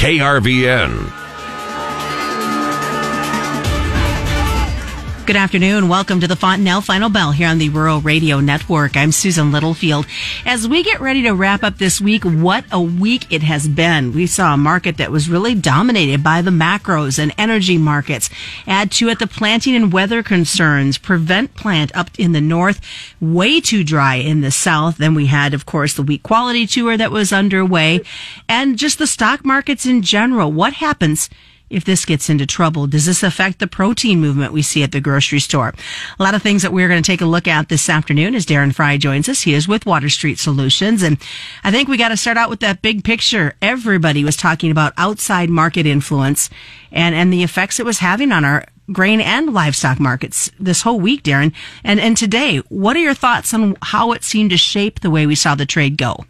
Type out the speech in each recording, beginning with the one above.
KRVN. Good afternoon. Welcome to the Fontanelle Final Bell here on the Rural Radio Network. I'm Susan Littlefield. As we get ready to wrap up this week, what a week it has been. We saw a market that was really dominated by the macros and energy markets. Add to it the planting and weather concerns. Prevent plant up in the north, way too dry in the south. Then we had, of course, the wheat quality tour that was underway and just the stock markets in general. What happens if this gets into trouble? Does this affect the protein movement we see at the grocery store? A lot of things that we're going to take a look at this afternoon as Darren Frye joins us. He is with Water Street Solutions. And I think we got to start out with that big picture. Everybody was talking about outside market influence and, and the effects it was having on our grain and livestock markets this whole week, Darren. And, and today, what are your thoughts on how it seemed to shape the way we saw the trade go?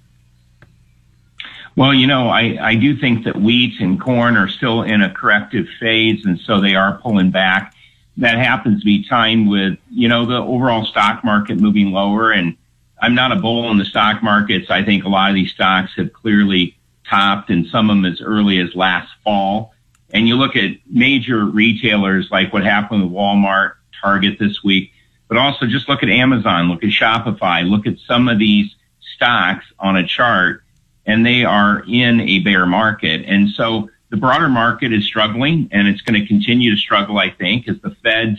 Well, you know, I, I do think that wheat and corn are still in a corrective phase, and so they are pulling back. That happens to be timed with, you know, the overall stock market moving lower. And I'm not a bull in the stock markets. I think a lot of these stocks have clearly topped, and some of them as early as last fall. And you look at major retailers like what happened with Walmart, Target this week, but also just look at Amazon, look at Shopify, look at some of these stocks on a chart and they are in a bear market. And so the broader market is struggling and it's going to continue to struggle, I think, as the feds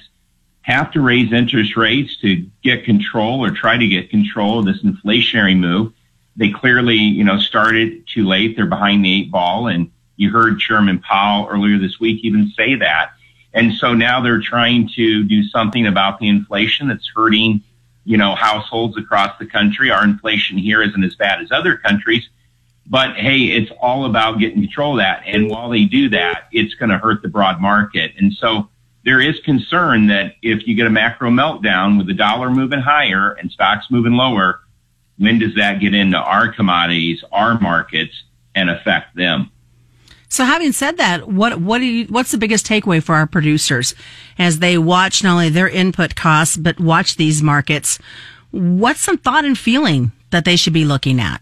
have to raise interest rates to get control or try to get control of this inflationary move. They clearly, you know, started too late. They're behind the eight ball. And you heard Chairman Powell earlier this week even say that. And so now they're trying to do something about the inflation that's hurting, you know, households across the country. Our inflation here isn't as bad as other countries but hey, it's all about getting control of that. And while they do that, it's going to hurt the broad market. And so there is concern that if you get a macro meltdown with the dollar moving higher and stocks moving lower, when does that get into our commodities, our markets, and affect them? So, having said that, what what do you, what's the biggest takeaway for our producers as they watch not only their input costs but watch these markets? What's some thought and feeling that they should be looking at?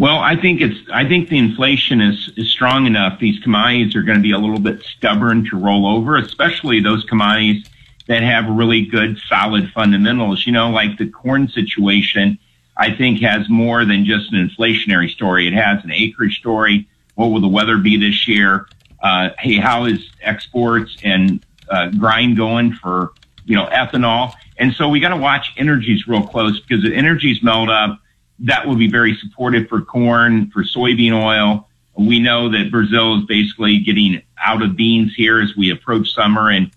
Well, I think it's, I think the inflation is, is strong enough. These commodities are going to be a little bit stubborn to roll over, especially those commodities that have really good, solid fundamentals. You know, like the corn situation, I think has more than just an inflationary story. It has an acreage story. What will the weather be this year? Uh, hey, how is exports and uh, grind going for, you know, ethanol? And so we got to watch energies real close because the energies melt up that will be very supportive for corn, for soybean oil. We know that Brazil is basically getting out of beans here as we approach summer. And,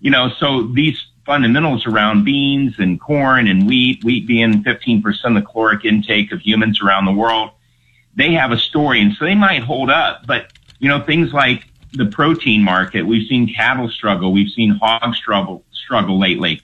you know, so these fundamentals around beans and corn and wheat, wheat being 15% of the caloric intake of humans around the world, they have a story. And so they might hold up. But, you know, things like the protein market, we've seen cattle struggle. We've seen hog struggle, struggle lately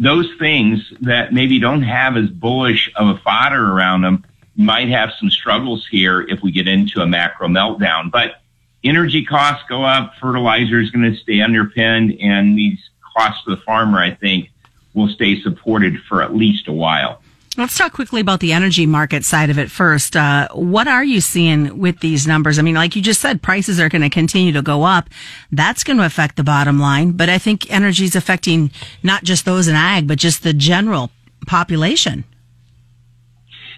those things that maybe don't have as bullish of a fodder around them might have some struggles here if we get into a macro meltdown. But energy costs go up, fertilizer is going to stay underpinned, and these costs to the farmer, I think, will stay supported for at least a while. Let's talk quickly about the energy market side of it first. Uh, what are you seeing with these numbers? I mean, like you just said, prices are going to continue to go up. That's going to affect the bottom line. But I think energy is affecting not just those in ag, but just the general population.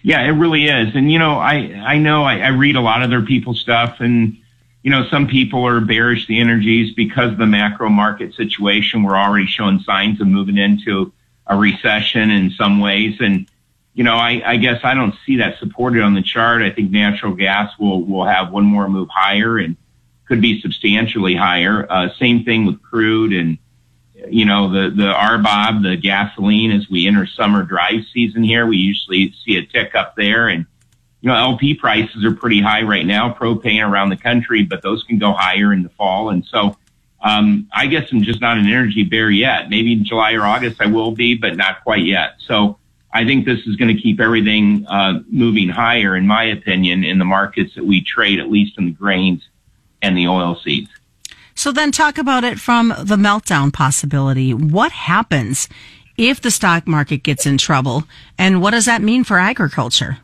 Yeah, it really is. And, you know, I, I know I, I read a lot of other people's stuff and, you know, some people are bearish the energies because of the macro market situation. We're already showing signs of moving into a recession in some ways. And, you know, I, I guess I don't see that supported on the chart. I think natural gas will, will have one more move higher and could be substantially higher. Uh, same thing with crude and, you know, the, the RBOB, the gasoline as we enter summer drive season here, we usually see a tick up there and, you know, LP prices are pretty high right now, propane around the country, but those can go higher in the fall. And so, um, I guess I'm just not an energy bear yet. Maybe in July or August I will be, but not quite yet. So, I think this is going to keep everything uh, moving higher, in my opinion, in the markets that we trade, at least in the grains and the oil seeds. So then talk about it from the meltdown possibility. What happens if the stock market gets in trouble? And what does that mean for agriculture?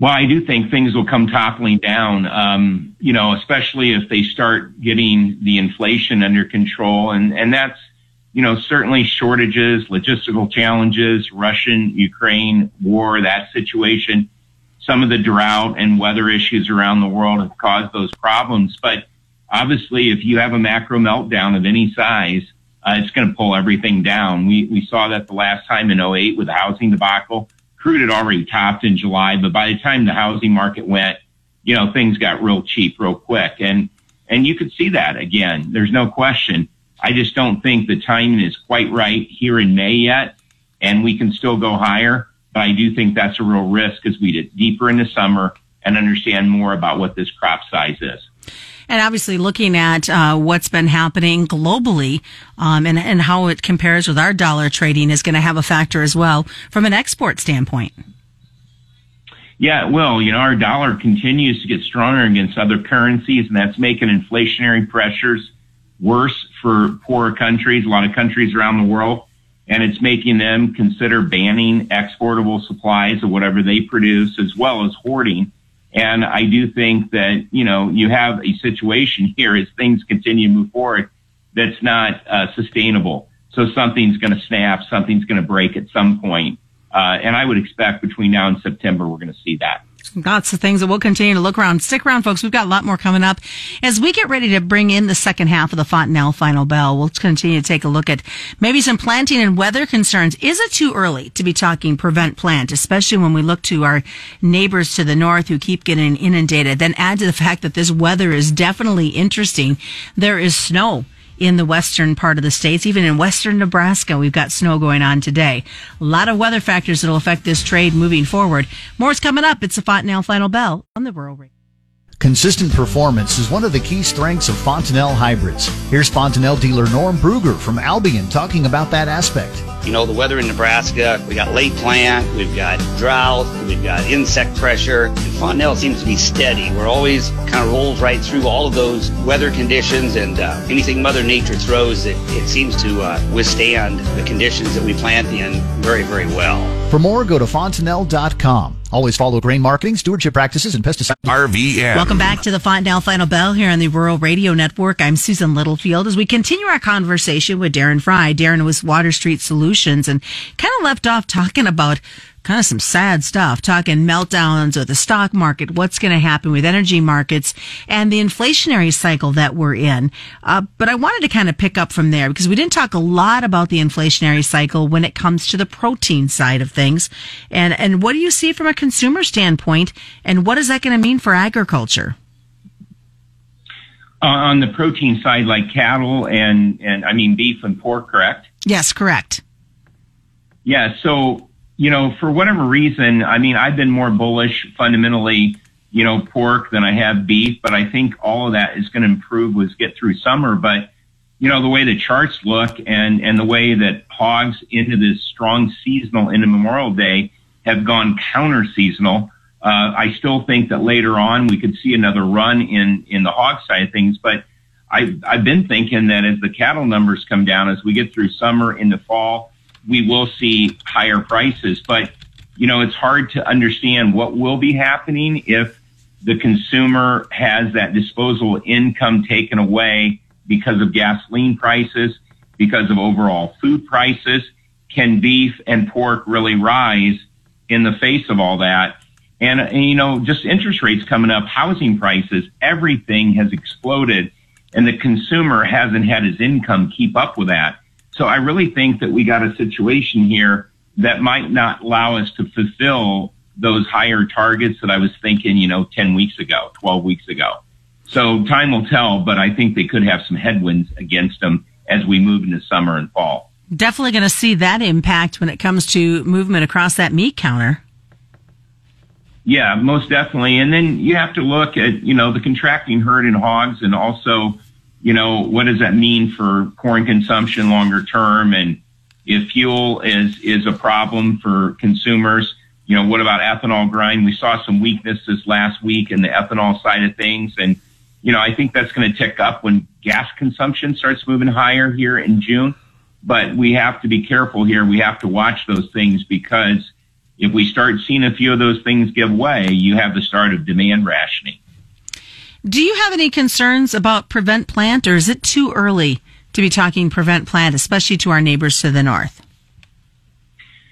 Well, I do think things will come toppling down, um, you know, especially if they start getting the inflation under control. And, and that's, you know, certainly shortages, logistical challenges, Russian, Ukraine war, that situation. Some of the drought and weather issues around the world have caused those problems. But obviously, if you have a macro meltdown of any size, uh, it's going to pull everything down. We, we saw that the last time in 08 with the housing debacle crude had already topped in July, but by the time the housing market went, you know, things got real cheap real quick. And, and you could see that again. There's no question. I just don't think the timing is quite right here in May yet, and we can still go higher. But I do think that's a real risk as we get deeper into summer and understand more about what this crop size is. And obviously, looking at uh, what's been happening globally um, and, and how it compares with our dollar trading is going to have a factor as well from an export standpoint. Yeah, well, you know, our dollar continues to get stronger against other currencies, and that's making inflationary pressures worse for poorer countries, a lot of countries around the world. And it's making them consider banning exportable supplies of whatever they produce, as well as hoarding and I do think that, you know, you have a situation here as things continue to move forward that's not uh, sustainable. So something's going to snap, something's going to break at some point. Uh, and I would expect between now and September, we're going to see that. Lots of things that we'll continue to look around. Stick around, folks. We've got a lot more coming up as we get ready to bring in the second half of the Fontanelle Final Bell. We'll continue to take a look at maybe some planting and weather concerns. Is it too early to be talking prevent plant, especially when we look to our neighbors to the north who keep getting inundated? Then add to the fact that this weather is definitely interesting. There is snow in the western part of the states. Even in western Nebraska, we've got snow going on today. A lot of weather factors that will affect this trade moving forward. More is coming up. It's the Fontanelle Final Bell on the Rural Radio. Consistent performance is one of the key strengths of Fontanelle hybrids. Here's Fontanelle dealer Norm Bruger from Albion talking about that aspect. You know, the weather in Nebraska, we got late plant, we've got drought, we've got insect pressure, and Fontanelle seems to be steady. We're always kind of rolls right through all of those weather conditions and uh, anything Mother Nature throws, it, it seems to uh, withstand the conditions that we plant in very, very well. For more, go to fontanelle.com. Always follow grain marketing, stewardship practices, and pesticide. RVM. Welcome back to the Fontanelle Final Bell here on the Rural Radio Network. I'm Susan Littlefield as we continue our conversation with Darren Frye. Darren was Water Street Solutions and kind of left off talking about kind of some sad stuff, talking meltdowns of the stock market, what's going to happen with energy markets and the inflationary cycle that we're in. Uh, but I wanted to kind of pick up from there because we didn't talk a lot about the inflationary cycle when it comes to the protein side of things. And, and what do you see from a consumer standpoint? And what is that going to mean for agriculture? Uh, on the protein side, like cattle and, and I mean beef and pork, correct? Yes, correct. Yeah. So you know, for whatever reason, I mean, I've been more bullish fundamentally, you know, pork than I have beef, but I think all of that is going to improve as get through summer. But, you know, the way the charts look and, and the way that hogs into this strong seasonal into Memorial Day have gone counter seasonal. Uh, I still think that later on we could see another run in, in the hog side of things, but I, I've been thinking that as the cattle numbers come down, as we get through summer into fall, we will see higher prices. But, you know, it's hard to understand what will be happening if the consumer has that disposable income taken away because of gasoline prices, because of overall food prices. Can beef and pork really rise in the face of all that? And, and, you know, just interest rates coming up, housing prices, everything has exploded and the consumer hasn't had his income keep up with that. So I really think that we got a situation here that might not allow us to fulfill those higher targets that I was thinking, you know, 10 weeks ago, 12 weeks ago. So time will tell, but I think they could have some headwinds against them as we move into summer and fall. Definitely going to see that impact when it comes to movement across that meat counter. Yeah, most definitely. And then you have to look at, you know, the contracting herd in hogs and also you know, what does that mean for corn consumption longer term? And if fuel is, is a problem for consumers, you know, what about ethanol grind? We saw some weaknesses last week in the ethanol side of things. And, you know, I think that's going to tick up when gas consumption starts moving higher here in June. But we have to be careful here. We have to watch those things because if we start seeing a few of those things give way, you have the start of demand rationing. Do you have any concerns about prevent plant or is it too early to be talking prevent plant, especially to our neighbors to the north?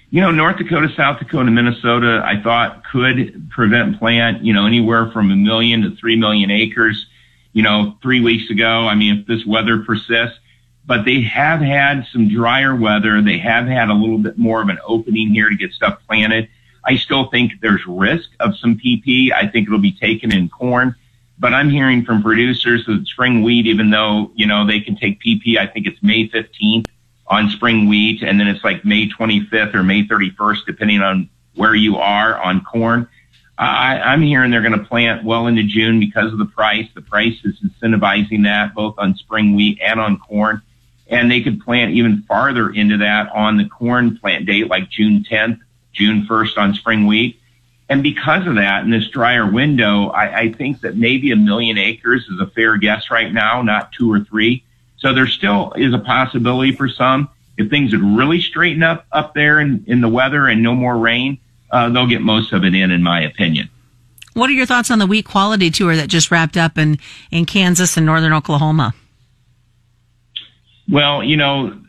You know, North Dakota, South Dakota, Minnesota, I thought could prevent plant, you know, anywhere from a million to three million acres, you know, three weeks ago. I mean, if this weather persists, but they have had some drier weather. They have had a little bit more of an opening here to get stuff planted. I still think there's risk of some PP. I think it'll be taken in corn, but I'm hearing from producers that spring wheat, even though, you know, they can take PP, I think it's May 15th on spring wheat, and then it's like May 25th or May 31st, depending on where you are on corn. I, I'm hearing they're going to plant well into June because of the price. The price is incentivizing that both on spring wheat and on corn. And they could plant even farther into that on the corn plant date, like June 10th, June 1st on spring wheat. And because of that, in this drier window, I, I think that maybe a million acres is a fair guess right now, not two or three. So there still is a possibility for some. If things would really straighten up up there in, in the weather and no more rain, uh, they'll get most of it in, in my opinion. What are your thoughts on the wheat quality tour that just wrapped up in, in Kansas and northern Oklahoma? Well, you know,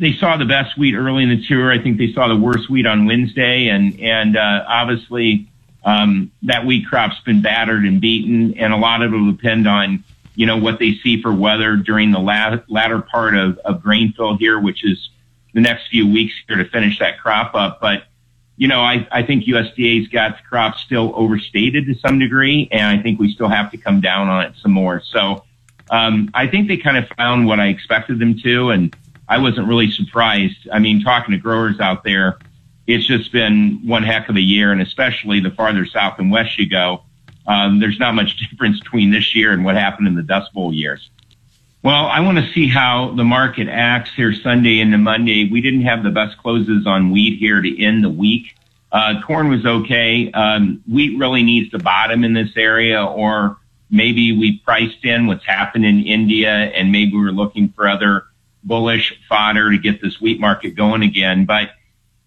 they saw the best wheat early in the tour. I think they saw the worst wheat on Wednesday, and and uh, obviously um, that wheat crop's been battered and beaten, and a lot of it will depend on you know what they see for weather during the la- latter part of, of grain fill here, which is the next few weeks here to finish that crop up. But you know, I, I think USDA's got the crop still overstated to some degree, and I think we still have to come down on it some more. So um, I think they kind of found what I expected them to, and I wasn't really surprised. I mean, talking to growers out there, it's just been one heck of a year, and especially the farther south and west you go, um, there's not much difference between this year and what happened in the Dust Bowl years. Well, I want to see how the market acts here Sunday into Monday. We didn't have the best closes on wheat here to end the week. Uh, corn was okay. Um, wheat really needs to bottom in this area or maybe we priced in what's happened in India and maybe we're looking for other bullish fodder to get this wheat market going again. But,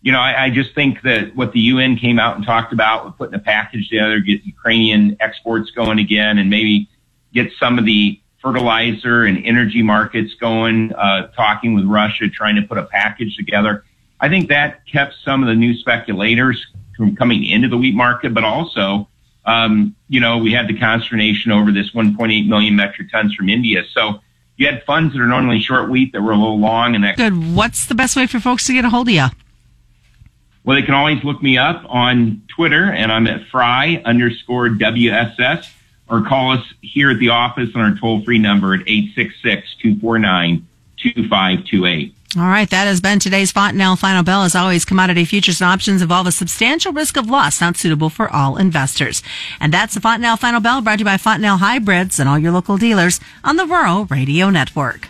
you know, I, I just think that what the UN came out and talked about with putting a package together, get Ukrainian exports going again and maybe get some of the fertilizer and energy markets going, uh, talking with Russia, trying to put a package together. I think that kept some of the new speculators from coming into the wheat market, but also um, you know, we had the consternation over this 1.8 million metric tons from India. So you had funds that are normally short wheat that were a little long and that. Good. What's the best way for folks to get a hold of you? Well, they can always look me up on Twitter and I'm at fry underscore WSS or call us here at the office on our toll free number at 866 249 2528. All right, that has been today's Fontanelle Final Bell. As always, commodity futures and options involve a substantial risk of loss, not suitable for all investors. And that's the Fontanelle Final Bell brought to you by Fontanelle Hybrids and all your local dealers on the Rural Radio Network.